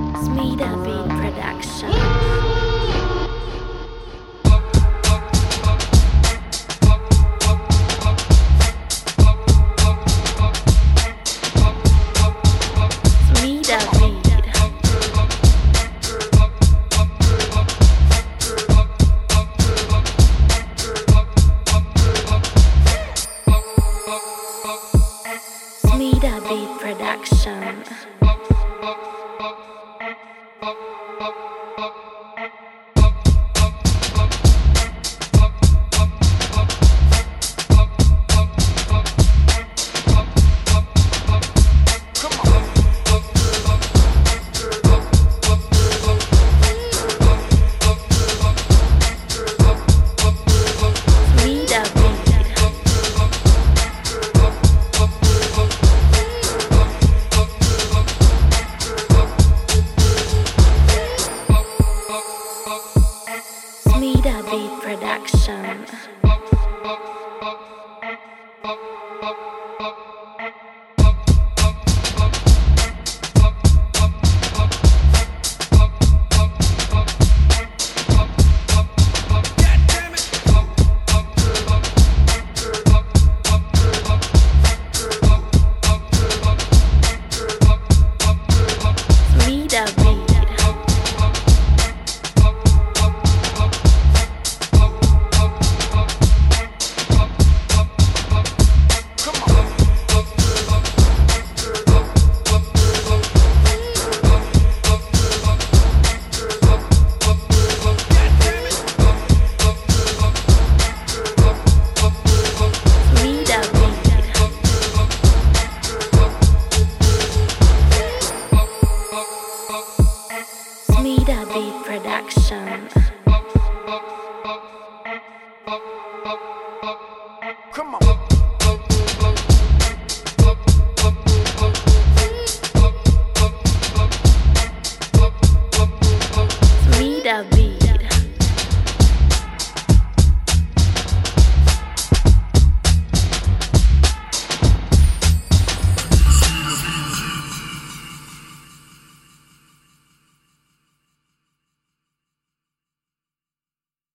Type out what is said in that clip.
Smida Beat Production. Smida Beat. Smida Beat Production. Beat Smida Beat Production.